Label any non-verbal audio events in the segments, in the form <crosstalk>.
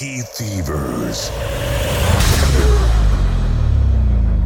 Rookie Thievers.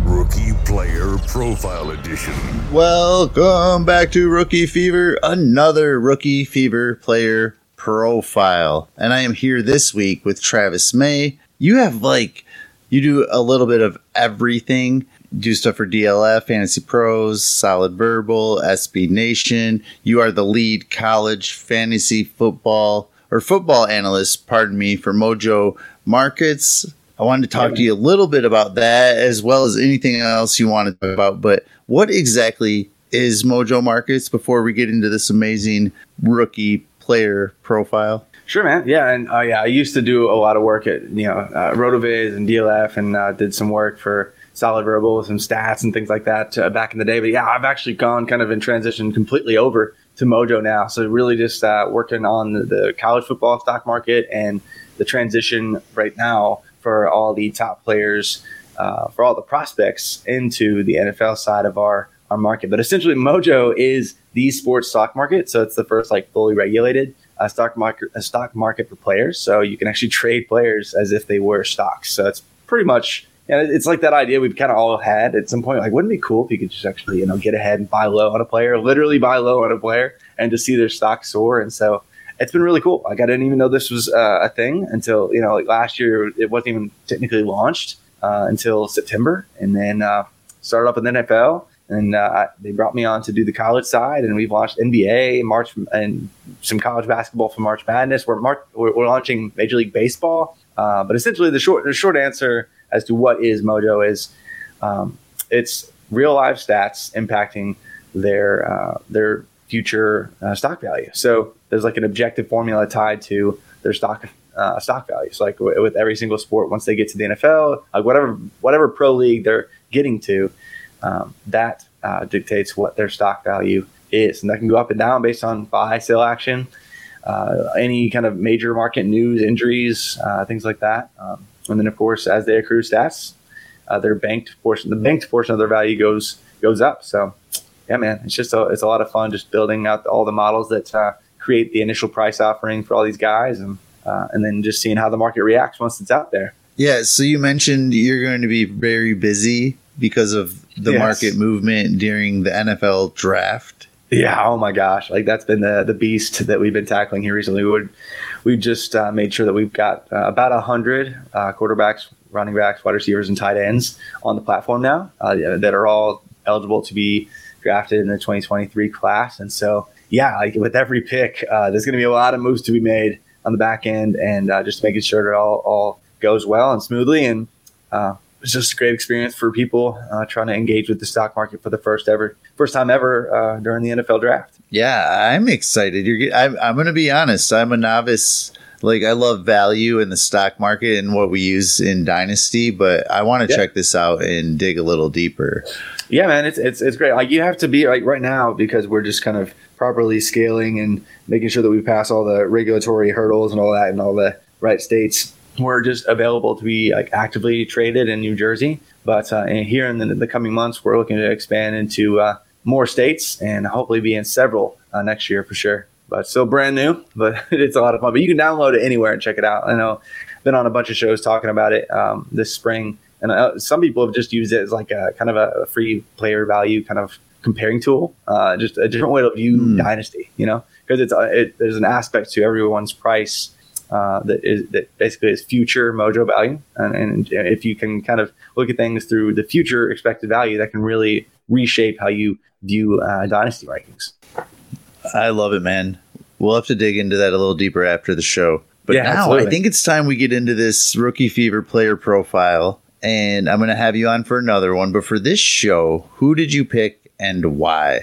Rookie Player Profile Edition. Welcome back to Rookie Fever, another Rookie Fever player profile. And I am here this week with Travis May. You have like, you do a little bit of everything. Do stuff for DLF, Fantasy Pros, Solid Verbal, SB Nation. You are the lead college fantasy football or football analyst, pardon me, for Mojo Markets. I wanted to talk to you a little bit about that as well as anything else you want to talk about. But what exactly is Mojo Markets before we get into this amazing rookie player profile? Sure, man. Yeah, and uh, yeah, I used to do a lot of work at you know uh, Rotoviz and DLF, and uh, did some work for Solid Verbal, with some stats and things like that uh, back in the day. But yeah, I've actually gone kind of in transition completely over to Mojo now. So really just uh, working on the, the college football stock market and the transition right now for all the top players, uh, for all the prospects into the NFL side of our our market. But essentially, Mojo is the sports stock market. So it's the first like fully regulated uh, stock market, a stock market for players. So you can actually trade players as if they were stocks. So it's pretty much. Know, it's like that idea we've kind of all had at some point. Like, wouldn't it be cool if you could just actually, you know, get ahead and buy low on a player, literally buy low on a player, and just see their stock soar? And so it's been really cool. Like, I didn't even know this was uh, a thing until you know, like last year, it wasn't even technically launched uh, until September, and then uh, started up in the NFL and uh, they brought me on to do the college side, and we've launched NBA, March, and some college basketball for March Madness. We're Mar- we're, we're launching Major League Baseball, uh, but essentially the short the short answer as to what is Mojo is um, it's real live stats impacting their uh, their future uh, stock value. So there's like an objective formula tied to their stock uh, stock values. Like w- with every single sport, once they get to the NFL, like whatever whatever pro league they're getting to, um, that uh, dictates what their stock value is, and that can go up and down based on buy sell action, uh, any kind of major market news, injuries, uh, things like that. Um, and then, of course, as they accrue stats, uh, their banked portion, the banked portion of their value goes goes up. So, yeah, man, it's just a, it's a lot of fun just building out all the models that uh, create the initial price offering for all these guys, and uh, and then just seeing how the market reacts once it's out there. Yeah, so you mentioned you're going to be very busy because of the Yes. market movement during the NFL draft. Yeah. Oh my gosh. Like that's been the the beast that we've been tackling here recently. We would we just uh, made sure that we've got uh, about a hundred uh, quarterbacks, running backs, wide receivers, and tight ends on the platform now uh, that are all eligible to be drafted in the 2023 class. And so, yeah, like with every pick, uh, there's going to be a lot of moves to be made on the back end, and uh, just making sure that all all goes well and smoothly. And it's just a great experience for people trying to engage with the stock market for the first ever, first time ever during the NFL draft. Yeah, I'm excited. You're. I'm, I'm going to be honest. I'm a novice. Like I love value in the stock market and what we use in Dynasty, but I want to Yeah. check this out and dig a little deeper. Yeah, man, it's it's it's great. Like you have to be like right now because we're just kind of properly scaling and making sure that we pass all the regulatory hurdles and all that and all the right states. We're just available to be like actively traded in New Jersey, but uh, here in the, the coming months, we're looking to expand into uh, more states and hopefully be in several uh, next year for sure. But still brand new, <laughs> but it's a lot of fun. But you can download it anywhere and check it out. I know been on a bunch of shows talking about it um, this spring and uh, some people have just used it as like a kind of a free player value kind of comparing tool, uh, just a different way to view Hmm. Dynasty, you know, because it's uh, it, there's an aspect to everyone's price uh, that is that basically is future Mojo value, and, and if you can kind of look at things through the future expected value, that can really reshape how you view uh, Dynasty rankings. I love it, man. We'll have to dig into that a little deeper after the show. But Yeah, now absolutely. I think it's time we get into this rookie fever player profile. And I'm going to have you on for another one. But for this show, who did you pick and why?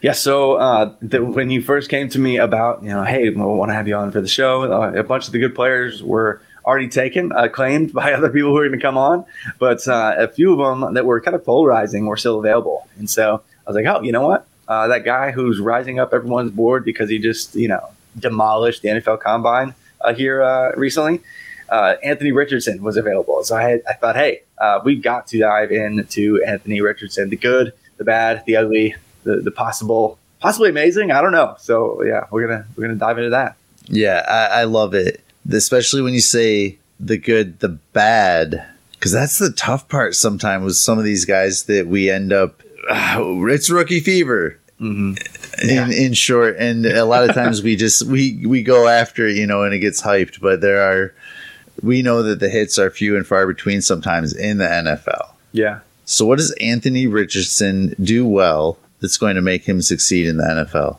Yeah, so uh, the, when you first came to me about, you know, hey, we want to have you on for the show, uh, a bunch of the good players were already taken, uh, claimed <laughs> by other people who were going to come on, but uh, a few of them that were kind of polarizing were still available. And so I was like, oh, you know what? Uh, that guy who's rising up everyone's board because he just, you know, demolished the NFL Combine uh, here recently. Uh, Anthony Richardson was available, so I, had, I thought, hey, uh, we've got to dive into Anthony Richardson, the good, the bad, the ugly, the, the possible, possibly amazing. I don't know. So yeah, we're gonna we're gonna dive into that. Yeah, I, I love it. especially when you say the good, the bad, because that's the tough part sometimes with some of these guys that we end up. <sighs> it's rookie fever. Mm-hmm. In, in short, and a lot of times we just we we go after it, you know, and it gets hyped. But there are, we know that the hits are few and far between sometimes in the NFL. Yeah. So, what does Anthony Richardson do well that's going to make him succeed in the NFL?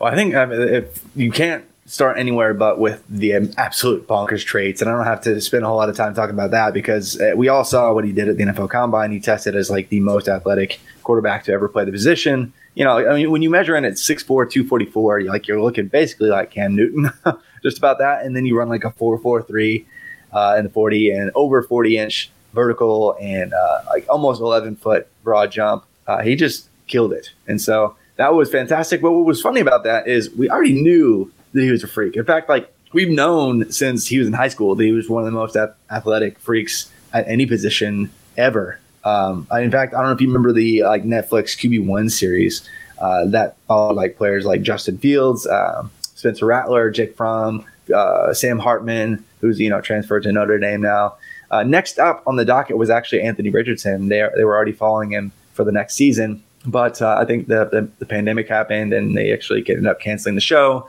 Well, I think I mean, if you can't start anywhere but with the absolute bonkers traits, and I don't have to spend a whole lot of time talking about that because uh, we all saw what he did at the NFL Combine. He tested as like the most athletic quarterback to ever play the position. You know, I mean, when you measure in at 6'4", 244, you're like you're looking basically like Cam Newton, <laughs> just about that, and then you run like a four four three uh, in the 40 and over 40 inch vertical and uh, like almost 11 foot broad jump. Uh, he just killed it. And so that was fantastic. But what was funny about that is we already knew that he was a freak. In fact, like we've known since he was in high school that he was one of the most athletic freaks at any position ever. Um, in fact, I don't know if you remember the like Netflix QB one series uh, that followed like players like Justin Fields, um, Spencer Rattler, Jake Fromm, uh, Sam Hartman, who's you know transferred to Notre Dame now. Uh, next up on the docket was actually Anthony Richardson. They they were already following him for the next season, but uh, I think the, the, the pandemic happened and they actually ended up canceling the show.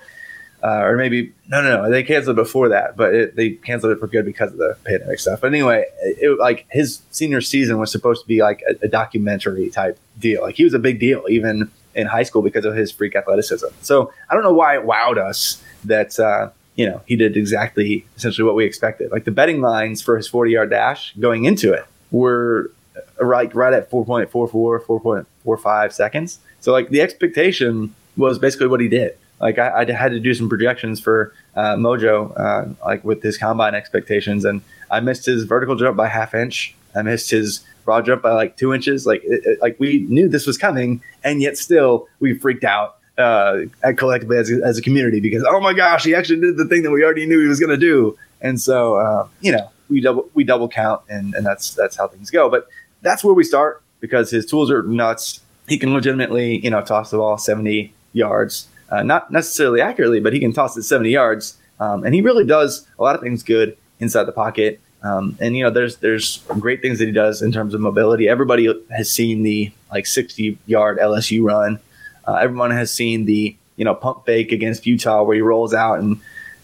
Uh, or maybe no, no, no. They canceled it before that, but it, they canceled it for good because of the pandemic stuff. But anyway, it, it, like his senior season was supposed to be like a, a, documentary type deal. Like he was a big deal even in high school because of his freak athleticism. So I don't know why it wowed us that uh, you know, he did exactly essentially what we expected. Like the betting lines for his 40 yard dash going into it were right, right at 4.44, 4.45 seconds. So like the expectation was basically what he did. Like I, I had to do some projections for uh, Mojo, uh, like with his combine expectations, and I missed his vertical jump by half inch. I missed his broad jump by like two inches. Like it, it, like we knew this was coming, and yet still we freaked out uh, collectively as a, as a community because oh my gosh, he actually did the thing that we already knew he was going to do, and so uh, you know we double we double count, and and that's that's how things go. But that's where we start because his tools are nuts. He can legitimately you know toss the ball seventy yards, uh, not necessarily accurately, but he can toss it seventy yards, um, and he really does a lot of things good inside the pocket. Um, and you know, there's there's great things that he does in terms of mobility. Everybody has seen the like 60 yard LSU run uh, everyone has seen the you know pump fake against Utah where he rolls out and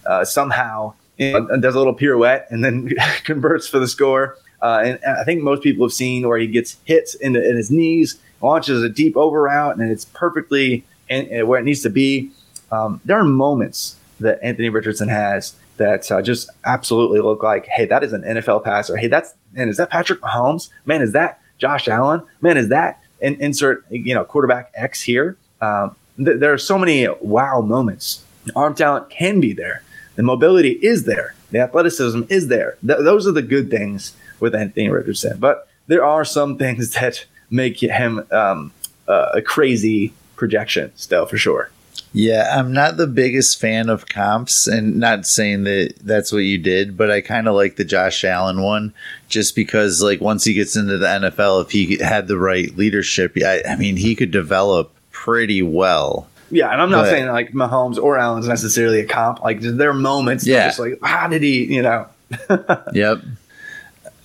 uh, somehow you know, does a little pirouette and then <laughs> converts for the score. Uh, and, I think most people have seen where he gets hit in, the, in his knees, launches a deep over route, and it's perfectly in, in where it needs to be. Um, there are moments that Anthony Richardson has that uh, just absolutely look like, hey, that is an NFL passer. Hey, that's and is that Patrick Mahomes? Man, is that Josh Allen? Man, is that and insert you know quarterback X here? Um, th- there are so many wow moments. Arm talent can be there. The mobility is there. The athleticism is there. Th- those are the good things with Anthony Richardson. But there are some things <laughs> that make him um, uh, a crazy projection still, for sure. Yeah, I'm not the biggest fan of comps, and not saying that that's what you did, but I kind of like the Josh Allen one, just because like once he gets into the NFL, if he had the right leadership, I, I mean, he could develop pretty well. Yeah, and I'm not but, saying like Mahomes or Allen's necessarily a comp. Like there are moments, yeah. just like how did he, you know? <laughs> yep.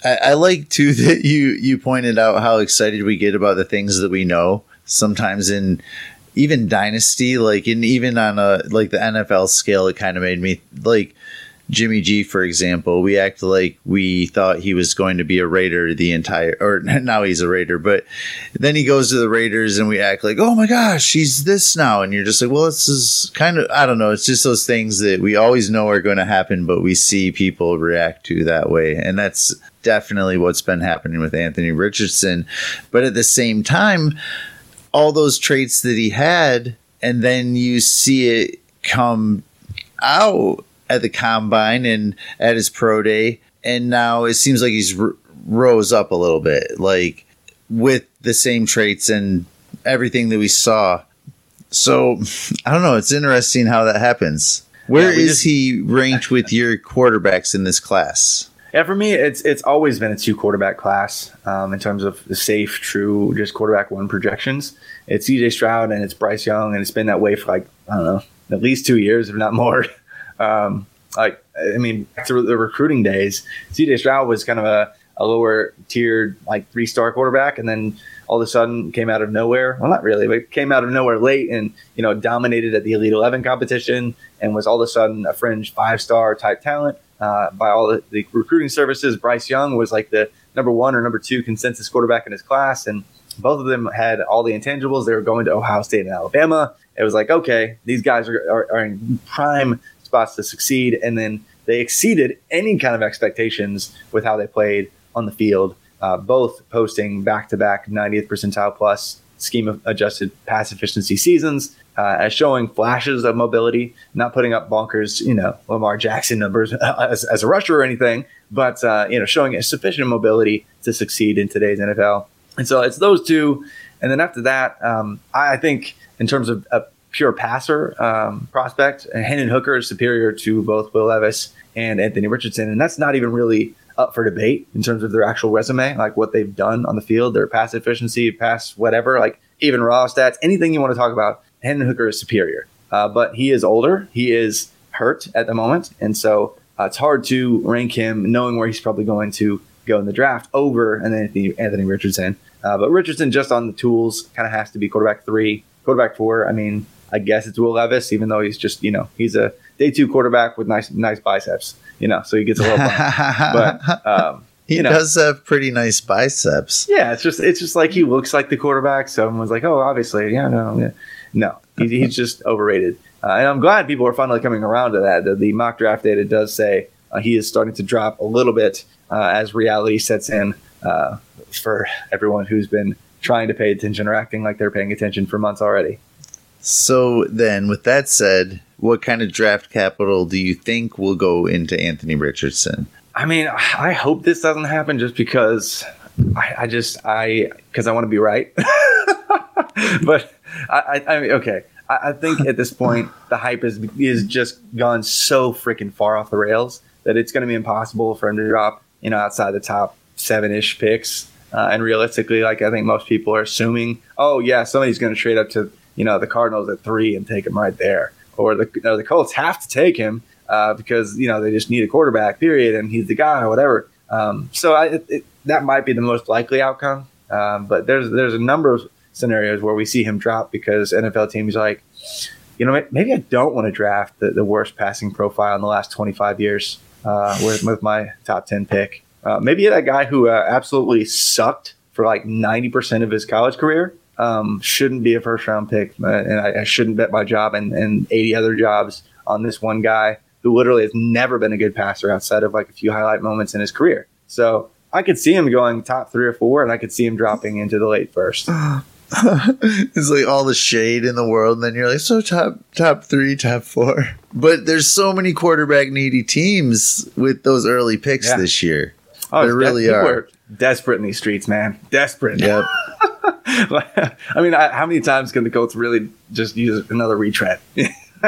I, I like too <laughs> that you you pointed out how excited we get about the things that we know. Sometimes in even dynasty, like in even on a like the NFL scale, it kind of made me like Jimmy G, for example, we act like we thought he was going to be a Raider the entire, or <laughs> now he's a Raider, but then he goes to the Raiders and we act like, oh my gosh, he's this now. And you're just like, well, this is kind of, I don't know. It's just those things that we always know are going to happen, but we see people react to that way. And that's definitely what's been happening with Anthony Richardson. But at the same time, all those traits that he had, and then you see it come out at the combine and at his pro day, and now it seems like he's r- rose up a little bit, like with the same traits and everything that we saw. So I don't know. It's interesting how that happens. Where yeah, is just, he ranked with your quarterbacks in this class? Yeah, for me, it's it's always been a two quarterback class um, in terms of the safe, true, just quarterback one projections. It's CJ Stroud and it's Bryce Young, and it's been that way for like I don't know, at least two years, if not more. <laughs> Um, like I mean, through the recruiting days, CJ Stroud was kind of a, a lower tiered, like three star quarterback, and then all of a sudden came out of nowhere. Well, not really, but came out of nowhere late and you know dominated at the Elite Eleven competition and was all of a sudden a fringe five star type talent. Uh, by all the, the, recruiting services, Bryce Young was like the number one or number two consensus quarterback in his class, and both of them had all the intangibles. They were going to Ohio State and Alabama. It was like, okay, these guys are, are, are in prime spots to succeed, and then they exceeded any kind of expectations with how they played on the field uh, both posting back to back 90th percentile plus scheme adjusted pass efficiency seasons, uh, as showing flashes of mobility, not putting up bonkers, you know, Lamar Jackson numbers <laughs> as, as a rusher or anything, but, uh, you know, showing sufficient mobility to succeed in today's NFL. And so it's those two. And then after that, um, I, think in terms of a pure passer um, prospect, Hendon Hooker is superior to both Will Levis and Anthony Richardson. And that's not even really up for debate in terms of their actual resume, like what they've done on the field, their pass efficiency, pass whatever, like even raw stats, anything you want to talk about. Hendon Hooker is superior, uh, but he is older. He is hurt at the moment, and so uh, it's hard to rank him knowing where he's probably going to go in the draft over and Anthony, Anthony Richardson. Uh, but Richardson just on the tools kind of has to be quarterback three, quarterback four. I mean, I guess it's Will Levis, even though he's just you know he's a day two quarterback with nice nice biceps you know, so he gets a little but <laughs> um, he know. does have pretty nice biceps. Yeah, it's just it's just like he looks like the quarterback. So everyone's like, oh, obviously, yeah, no, yeah. No, he, he's just overrated. Uh, and I'm glad people are finally coming around to that. The, the mock draft data does say uh, he is starting to drop a little bit uh, as reality sets in uh, for everyone who's been trying to pay attention or acting like they're paying attention for months already. So then, with that said, what kind of draft capital do you think will go into Anthony Richardson? I mean, I hope this doesn't happen just because I, I just I because I want to be right. <laughs> but I, I, mean, okay. I, I think at this point the hype is is just gone so freaking far off the rails that it's going to be impossible for him to drop you know outside the top seven ish picks. Uh, and realistically, like I think most people are assuming, oh yeah, somebody's going to trade up to you know the Cardinals at three and take him right there, or the or the Colts have to take him uh, because you know they just need a quarterback, period, and he's the guy or whatever. Um, so I, it, that might be the most likely outcome. Um, but there's there's a number of scenarios where we see him drop because NFL teams like, you know, maybe I don't want to draft the, the worst passing profile in the last 25 years uh, with, with my top 10 pick. Uh, maybe that guy who uh, absolutely sucked for like 90% of his college career um, shouldn't be a first round pick, uh, and I, I, shouldn't bet my job and, and 80 other jobs on this one guy who literally has never been a good passer outside of like a few highlight moments in his career. So I could see him going top three or four, and I could see him dropping into the late first. <sighs> <laughs> it's like all the shade in the world, and then you're like, so top top three, top four. <laughs> But there's so many quarterback needy teams with those early picks yeah. this year. Oh, there really are. Desperate in these streets, man. Desperate. Yep. <laughs> I mean, I, how many times can the Colts really just use another retread?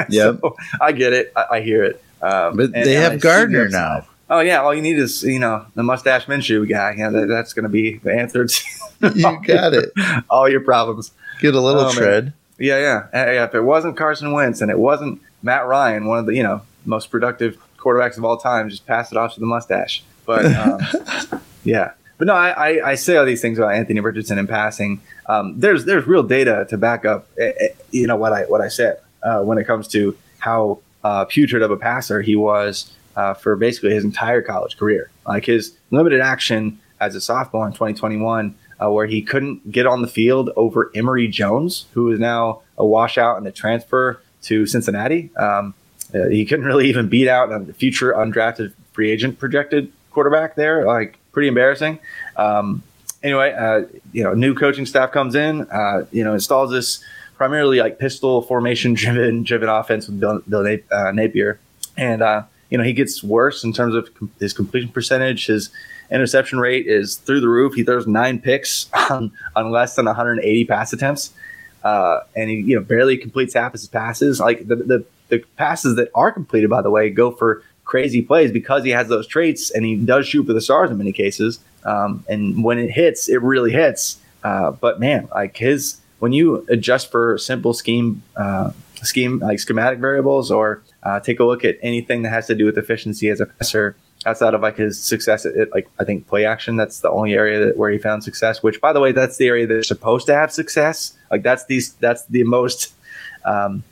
Yeah, I get it. I, I hear it. Um, but they have Gardner now. Oh yeah, all you need is you know the mustache Minshew guy. Yeah, that, that's going to be the answer to <laughs> you got it. <laughs> all your problems. Get a little oh, tread. Yeah, yeah, yeah. If it wasn't Carson Wentz and it wasn't Matt Ryan, one of the you know most productive quarterbacks of all time, just pass it off to the mustache. But um, <laughs> yeah, but no, I, I, I, say all these things about Anthony Richardson in passing. Um, there's there's real data to back up, eh, eh, you know what I what I said uh, when it comes to how uh, putrid of a passer he was uh, for basically his entire college career. Like his limited action as a sophomore in 2021, uh, where he couldn't get on the field over Emory Jones, who is now a washout and a transfer to Cincinnati. Um, uh, he couldn't really <laughs> even beat out a future undrafted free agent projected quarterback there. Like pretty embarrassing. Um, anyway, uh, you know, new coaching staff comes in, uh, you know, installs this primarily like pistol formation driven <laughs> driven offense with Bill, Bill uh, Napier, and uh, you know he gets worse in terms of com- his completion percentage. His interception rate is through the roof. He throws nine picks on, on less than 180 pass attempts, uh, and he you know barely completes half his passes. Like the, the the passes that are completed, by the way, go for crazy plays because he has those traits and he does shoot for the stars in many cases. Um, and when it hits, it really hits. Uh, but man, like his when you adjust for simple scheme uh, scheme like schematic variables or uh, take a look at anything that has to do with efficiency as a passer outside of like his success at, like I think play action. That's the only area that, where he found success. Which, by the way, that's the area that's supposed to have success. Like that's these that's the most um,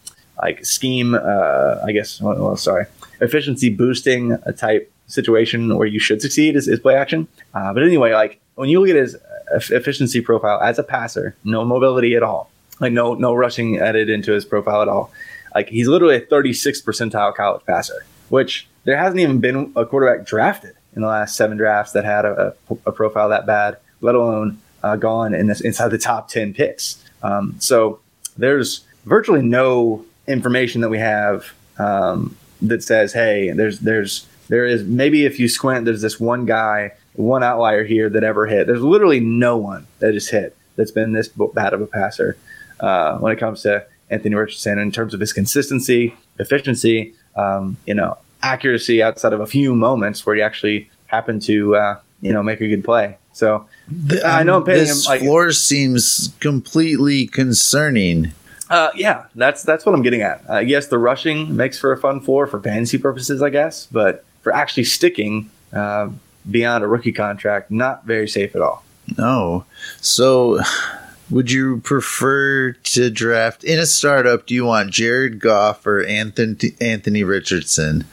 like scheme. Uh, I guess. Well, well, sorry, efficiency boosting a type situation where you should succeed is, is play action. Uh, but anyway, like when you look at his efficiency profile as a passer, no mobility at all, like no no rushing added into his profile at all. Like he's literally a 36th percentile college passer, which there hasn't even been a quarterback drafted in the last seven drafts that had a, a, a profile that bad, let alone uh, gone in this, inside the top 10 picks. Um, so there's virtually no information that we have um, that says, hey, there's there's there is maybe if you squint, there's this one guy, one outlier here that ever hit. There's literally no one that has hit that's been this bad of a passer uh, when it comes to Anthony Richardson in terms of his consistency, efficiency, um, you know, accuracy outside of a few moments where he actually happened to, uh, you know, make a good play. So the, I know I'm paying this him, like, floor seems completely concerning. Uh, yeah, that's that's what I'm getting at. Uh, yes, the rushing makes for a fun floor for fantasy purposes, I guess, but for actually sticking uh, beyond a rookie contract, not very safe at all. No. So, would you prefer to draft in a startup? Do you want Jared Goff or Anthony Anthony Richardson?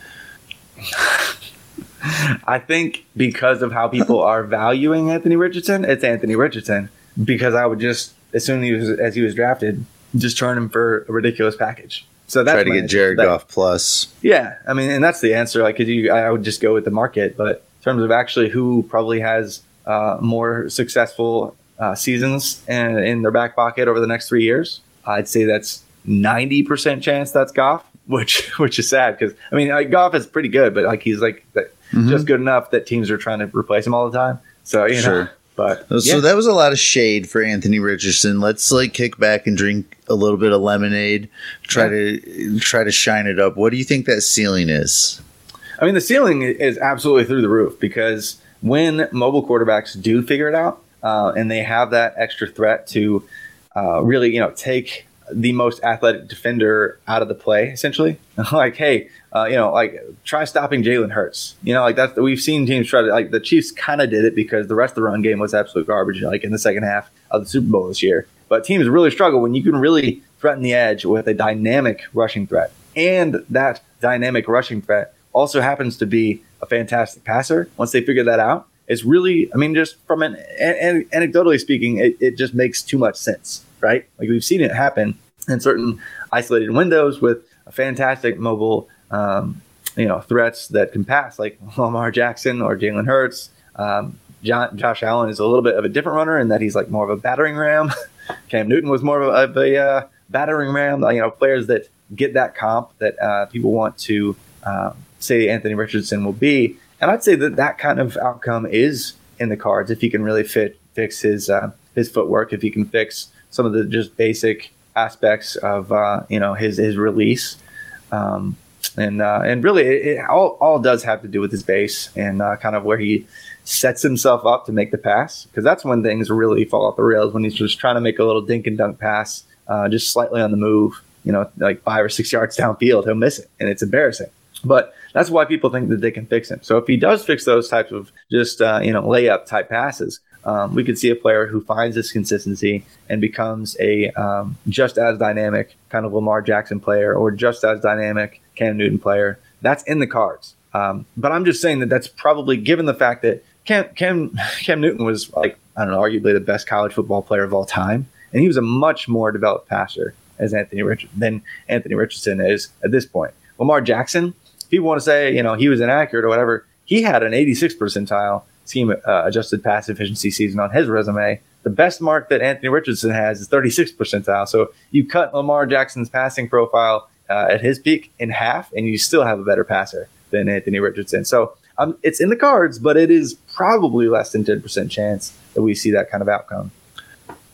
I think because of how people <laughs> are valuing Anthony Richardson, it's Anthony Richardson. Because I would just, as soon as he was, as he was drafted, just turn him for a ridiculous package. So that's try to get Jared that, Goff plus. Yeah, I mean, and that's the answer. Like, cause you, I would just go with the market. But in terms of actually who probably has uh, more successful uh, seasons in, in their back pocket over the next three years, I'd say that's ninety percent chance that's Goff, which <laughs> which is sad because I mean, like, Goff is pretty good, but like he's like mm-hmm. just good enough that teams are trying to replace him all the time. So you sure. know. But so yeah. that was a lot of shade for Anthony Richardson. Let's like kick back and drink a little bit of lemonade. Try yeah. to try to shine it up. What do you think that ceiling is? I mean, the ceiling is absolutely through the roof because when mobile quarterbacks do figure it out uh, and they have that extra threat to uh, really, you know, take the most athletic defender out of the play, essentially. <laughs> like, hey, uh, you know, like try stopping Jalen Hurts. You know, like that's we've seen teams try to like the Chiefs kind of did it because the rest of the run game was absolute garbage. Like in the second half of the Super Bowl this year, but teams really struggle when you can really threaten the edge with a dynamic rushing threat, and that dynamic rushing threat also happens to be a fantastic passer. Once they figure that out, it's really, I mean, just from an, an anecdotally speaking, it, it just makes too much sense, right? Like we've seen it happen in certain isolated windows with fantastic mobile um, you know threats that can pass, like <laughs> Lamar Jackson or Jalen Hurts. Um, John, Josh Allen is a little bit of a different runner in that he's like more of a battering ram. <laughs> Cam Newton was more of a, of a uh, battering ram. You know, players that get that comp that uh, people want to uh, say Anthony Richardson will be. And I'd say that that kind of outcome is in the cards if he can really fit fix his uh, his footwork, if he can fix some of the just basic aspects of uh, you know his his release. Um, and uh, and really, it, it, all all does have to do with his base and uh, kind of where he sets himself up to make the pass because that's when things really fall off the rails when he's just trying to make a little dink and dunk pass, uh, just slightly on the move, you know, like five or six yards downfield, he'll miss it, and it's embarrassing. But that's why people think that they can fix him. So if he does fix those types of just uh, you know layup type passes, um, we could see a player who finds this consistency and becomes a um, just as dynamic kind of Lamar Jackson player or just as dynamic Cam Newton player. That's in the cards. Um, but I'm just saying that that's probably given the fact that Cam, Cam <laughs> Cam Newton was like I don't know, arguably the best college football player of all time, and he was a much more developed passer as Anthony Richard than Anthony Richardson is at this point. Lamar Jackson, people want to say you know he was inaccurate or whatever. He had an 86 percentile scheme uh, adjusted pass efficiency season on his resume. The best mark that Anthony Richardson has is 36 percentile. So you cut Lamar Jackson's passing profile uh, at his peak in half, and you still have a better passer than Anthony Richardson. So um, it's in the cards, but it is probably less than 10% chance that we see that kind of outcome.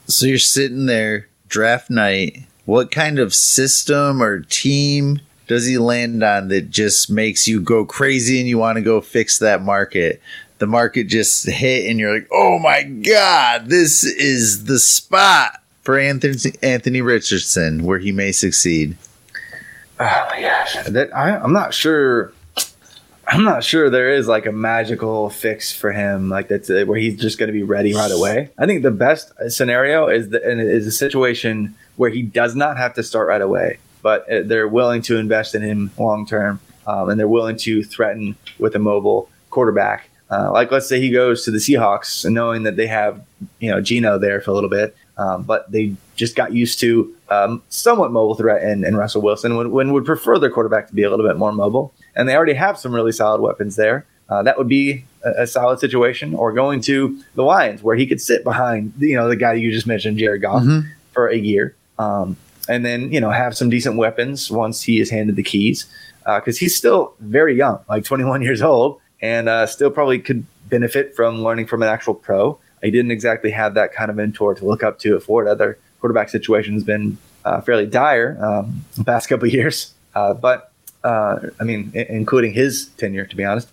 So you're sitting there, draft night. What kind of system or team does he land on that just makes you go crazy and you want to go fix that market? the market just hit and you're like, oh my God, this is the spot for Anthony, Anthony Richardson where he may succeed? Oh my gosh, that, I, I'm not sure. I'm not sure there is like a magical fix for him, like that's uh, where he's just going to be ready right away. I think the best scenario is the, is a situation where he does not have to start right away, but uh, they're willing to invest in him long term, um, and they're willing to threaten with a mobile quarterback. Uh, like let's say he goes to the Seahawks, and knowing that they have you know Geno there for a little bit, um, but they just got used to um, somewhat mobile threat and, and Russell Wilson when, when would prefer their quarterback to be a little bit more mobile. And they already have some really solid weapons there. Uh, that would be a, a, solid situation. Or going to the Lions where he could sit behind, you know, the guy you just mentioned, Jared Goff, mm-hmm. for a year. Um, and then, you know, have some decent weapons once he is handed the keys. Because uh, he's still very young, like 21 <laughs> years old, and uh, still probably could benefit from learning from an actual pro. I didn't exactly have that kind of mentor to look up to at Ford. Other quarterback situation has been uh, fairly dire um, the past couple <laughs> years. Uh, but uh, I mean, I- including his tenure, to be honest.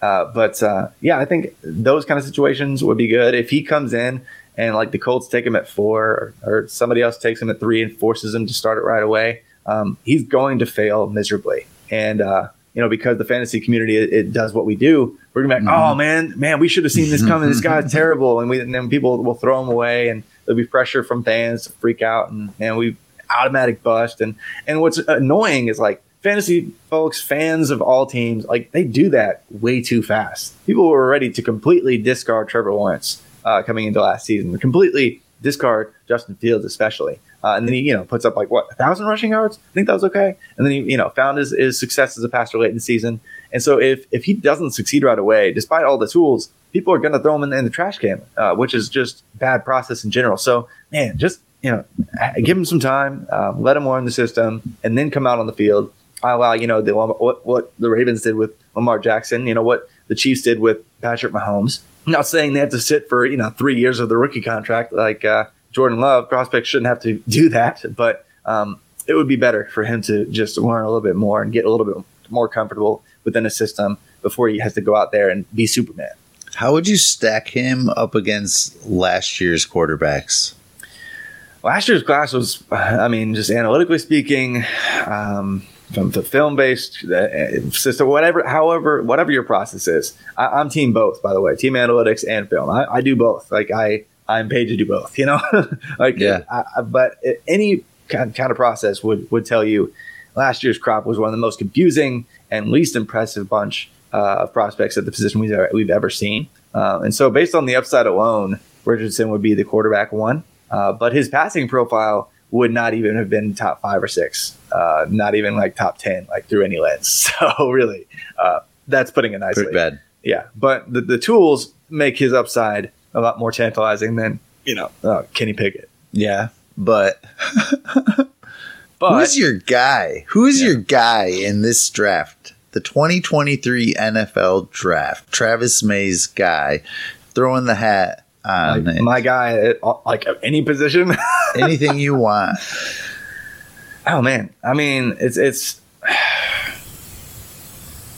Uh, but yeah, I think those kind of situations would be good if he comes in and like the Colts take him at four, or, or somebody else takes him at three and forces him to start it right away. Um, he's going to fail miserably, and uh, you know because the fantasy community it, it does what we do. We're gonna be like, mm-hmm. oh man, man, we should have seen this coming. this guy's <laughs> terrible, and we and then people will throw him away and there'll be pressure from fans to freak out and man we automatic bust and and what's annoying is like fantasy folks fans of all teams like they do that way too fast people were ready to completely discard trevor lawrence uh, coming into last season completely discard justin fields especially uh, and then he you know puts up like what a thousand rushing yards i think that was okay and then he you know found his, his success as a passer late in the season and so if if he doesn't succeed right away despite all the tools people are going to throw him in, in the trash can, uh, which is just bad process in general. So, man, just you know, give him some time, um, let him learn the system, and then come out on the field. I allow you know the, what what the Ravens did with Lamar Jackson, you know what the Chiefs did with Patrick Mahomes. I'm not saying they have to sit for you know three years of the rookie contract like uh, Jordan Love. Prospects shouldn't have to <laughs> do that, but um, it would be better for him to just learn a little bit more and get a little bit more comfortable within a system before he has to go out there and be Superman. How would you stack him up against last year's quarterbacks? Last year's class was, I mean, just analytically speaking, um, from the film based uh, system, whatever, however, whatever your process is. I, am team both, by the way, team analytics and film. I, I, do both. Like I, I'm paid to do both. You know, <laughs> like yeah. I, but any kind of process would would tell you last year's crop was one of the most confusing and least impressive bunch uh, of prospects at the position we've ever, we've ever seen. Uh, and so, based on the upside alone, Richardson would be the quarterback one. Uh, but his passing profile would not even have been top five or six, uh, not even like top 10, like through any lens. <laughs> So, really, uh, that's putting it nicely. Pretty bad. Yeah. But the, the tools make his upside a lot more tantalizing than, you know, uh, Kenny Pickett. Yeah. But. <laughs> but who's your guy? Who's yeah. your guy in this draft? the 2023 NFL draft. Travis May's guy throwing the hat on like my guy uh, at like any position, <laughs> anything you want. Oh man, I mean it's it's.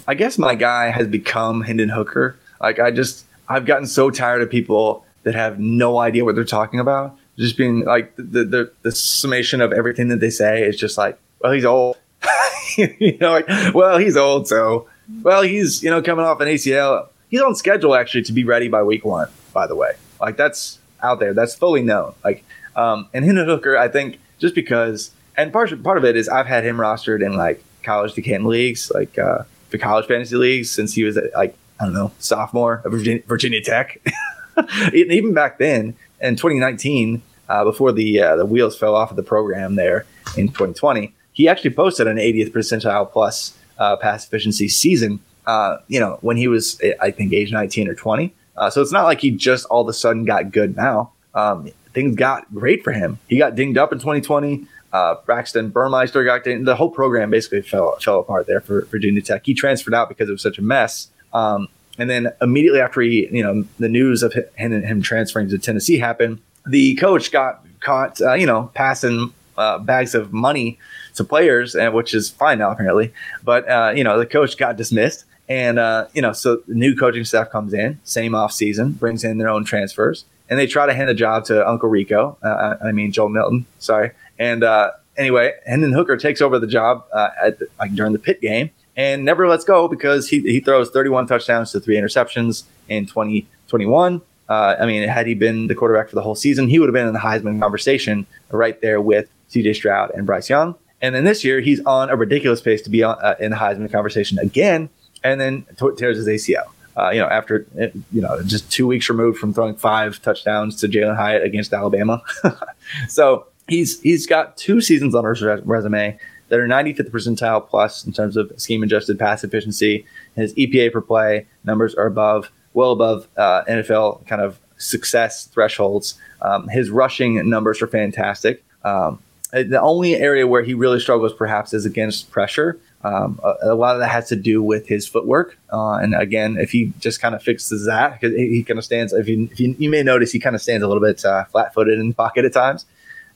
I guess my guy has become Hendon Hooker. Like I just I've gotten so tired of people that have no idea what they're talking about. Just being like the the, the summation of everything that they say is just like, well, he's old. <laughs> you know, like, well, he's old, so well, he's you know coming off an ACL. He's on schedule actually to be ready by week one. By the way, like that's out there. That's fully known. Like, um, and Hendon Hooker, I think, just because, and part part of it is I've had him rostered in like college to leagues, like uh, the college fantasy leagues, since he was like I don't know sophomore at Virginia, Virginia Tech. <laughs> Even back then in 2019, uh, before the uh, the wheels fell off of the program there in 2020 he actually posted an 80th percentile plus uh, pass efficiency season. Uh, you know, when he was, I think, age 19 or 20. Uh, so it's not like he just all of a sudden got good now. Um, things got great for him. He got dinged up in 2020. Uh, Braxton Burmeister got dinged. The whole program basically fell fell apart there for Virginia Tech. He transferred out because it was such a mess. Um, and then immediately after he, you know, the news of him, him transferring to Tennessee happened, the coach got caught, uh, you know, passing uh, bags of money to players, and which is fine now apparently. But uh, you know, the coach got dismissed, and uh, you know, so the new coaching staff comes in, same off season, brings in their own transfers, and they try to hand the job to Uncle Rico. Uh, I mean Joe Milton, sorry, and uh, anyway, Hendon Hooker takes over the job uh, at the, like during the Pitt game and never lets go because he, he throws 31 touchdowns to three interceptions in 2021. Uh, I mean, had he been the quarterback for the whole season, he would have been in the Heisman conversation right there with CJ Stroud and Bryce Young. And then this year, he's on a ridiculous pace to be on, uh, in the Heisman conversation again, and then tears his ACL. Uh, you know, after you know, just two weeks removed from throwing five touchdowns to Jalin Hyatt against Alabama. <laughs> so he's he's got two seasons on his resume that are 95th percentile plus in terms of scheme adjusted pass efficiency. His EPA per play numbers are above, well above uh, NFL kind of success thresholds. Um, his rushing numbers are fantastic. Um, the only area where he really struggles perhaps is against pressure. Um, a, a, lot of that has to do with his footwork. Uh, and again, if he just kind of fixes that, because he, he kind of stands, if, you, if you, you, may notice, he kind of stands a little bit uh, flat footed in the pocket at times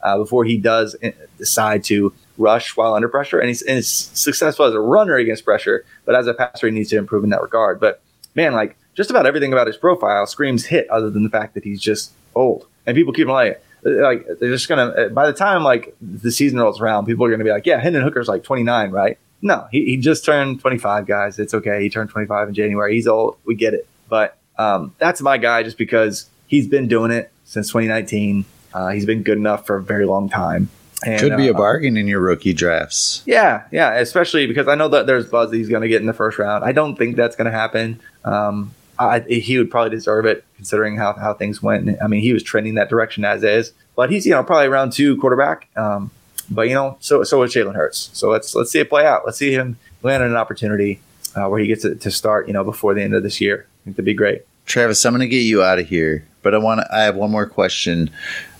uh, before he does uh, decide to rush while under pressure. And he's, and he's successful as a runner against pressure, but as a passer, he needs to improve in that regard. But man, like just about everything about his profile screams hit, other than the fact that he's just old. And people keep like, like they're just gonna. By the time like the season rolls around, people are gonna be like, "Yeah, Hendon Hooker's like 29, right?" No, he, he just turned 25, guys. It's okay. He turned 25 in January. He's old. We get it. But um, that's my guy, just because he's been doing it since 2019. Uh, he's been good enough for a very long time. And, Could be uh, a bargain in your rookie drafts. Yeah, yeah, especially because I know that there's buzz that he's going to get in the first round. I don't think that's going to happen. Um, I, he would probably deserve it considering how, how things went. I mean, he was trending that direction as is, but he's you know probably around two quarterback. Um, but you know, so so is Jalen Hurts. So let's let's see it play out. Let's see him land an opportunity uh, where he gets to, to start. You know, before the end of this year. I think that'd be great. Travis, I'm going to get you out of here, but I want I have one more question.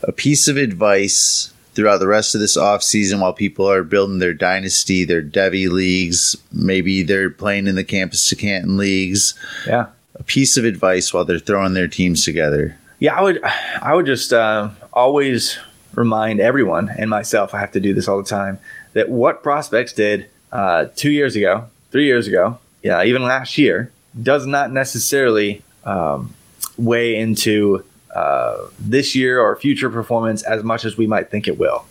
A piece of advice throughout the rest of this off season while people are building their dynasty, their Devy leagues, maybe they're playing in the campus to Canton leagues. Yeah a piece of advice while they're throwing their teams together? Yeah, I would. I would just uh, always remind everyone and myself. I have to do this all the time. That what prospects did uh, two years ago, three years ago, yeah, even last year, does not necessarily um, weigh into uh, this year or future performance as much as we might think it will.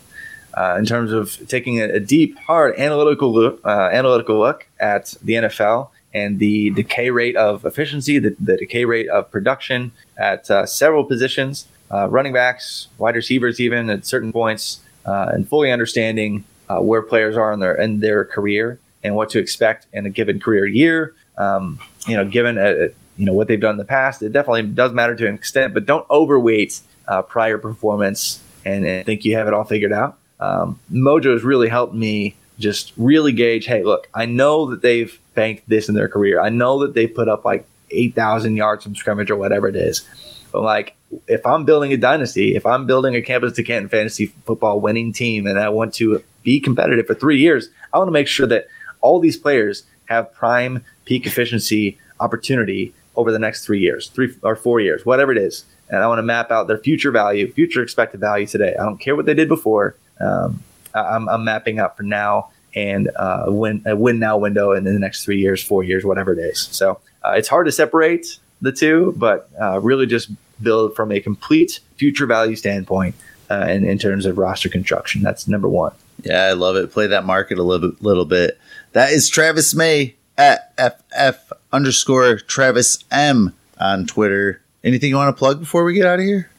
Uh, in terms of taking a, a deep, hard analytical look, uh, analytical look at the NFL and the decay rate of efficiency, the, the decay rate of production at uh, several positions, uh, running backs, wide receivers, even at certain points, uh, and fully understanding uh, where players are in their in their career and what to expect in a given career year. Um, you know, given a, uh, you know what they've done in the past, it definitely does matter to an extent, but don't overweight uh, prior performance and, and, think you have it all figured out. Um, Mojo has really helped me just really gauge. Hey, look, I know that they've banked this in their career. I know that they put up like 8,000 yards from scrimmage or whatever it is. Like, if I'm building a dynasty, if I'm building a campus to Canton fantasy football winning team and I want to be competitive for three years, I want to make sure that all these players have prime peak efficiency opportunity over the next three years, three or four years, whatever it is. And I want to map out their future value, future expected value today. I don't care what they did before. Um, I'm, I'm mapping out for now and uh, win a win now window in the next three years, four years, whatever it is. So uh, it's hard to separate the two, but uh, really just build from a complete future value standpoint uh, in, in terms of roster construction. That's number one. Yeah, I love it. Play that market a little bit, little bit. That is Travis May at FF underscore Travis M on Twitter. Anything you want to plug before we get out of here?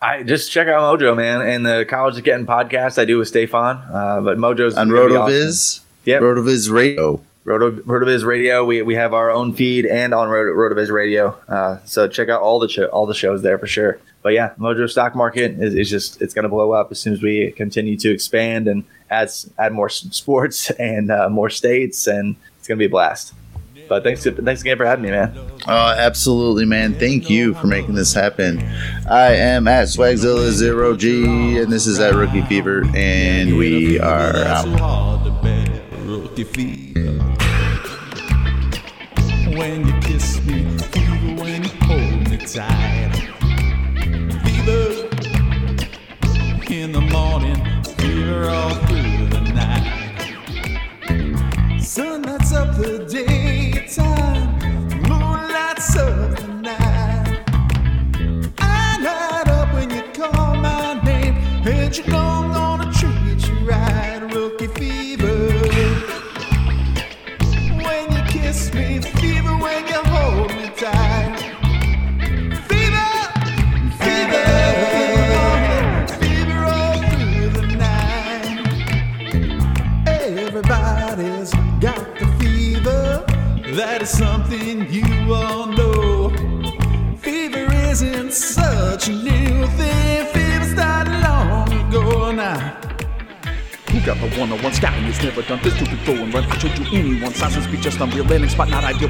I just check out Mojo, man, and the College to Canton podcast I do with Stefan. Uh, but Mojo's on RotoViz. Awesome. Yep. RotoViz Radio. Roto, RotoViz Radio. We, we have our own feed and on Roto, RotoViz Radio. Uh, so check out all the cho- all the shows there for sure. But yeah, Mojo stock market is, is just it's going to blow up as soon as we continue to expand and add add more sports <laughs> and uh, more states, and it's going to be a blast. But thanks, thanks again for having me, man. Oh, absolutely, man. Thank you for making this happen. I am at Swagzilla Zero G, and this is at Rookie Fever, and we are out. When you kiss me, fever when you hold me tight.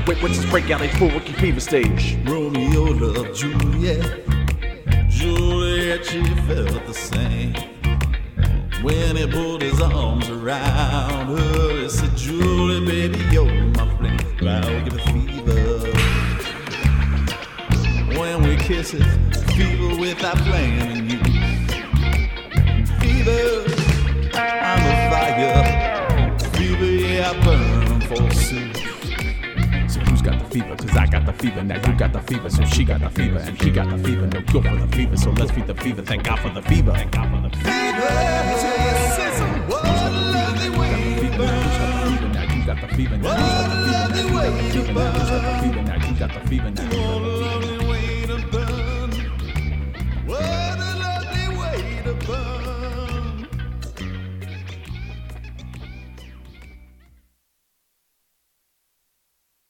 Wait, when's this breakout? A full fever stage. Romeo loved Juliet. Juliet, she felt the same. When he put his arms around her, he said, Julie, baby, you're my flame. I'll give it fever. When we kiss it, fever without blaming you. Fever, fever? Cause I got the fever. Now you got the fever. So she got the fever. And he got the fever. No go for the fever. So let's feed the fever. Thank God for the fever. Thank God for the fever. Now you got the fever. Now you got the fever. Now you got the fever. Now you got the fever. Now you got the fever. Now you got the fever.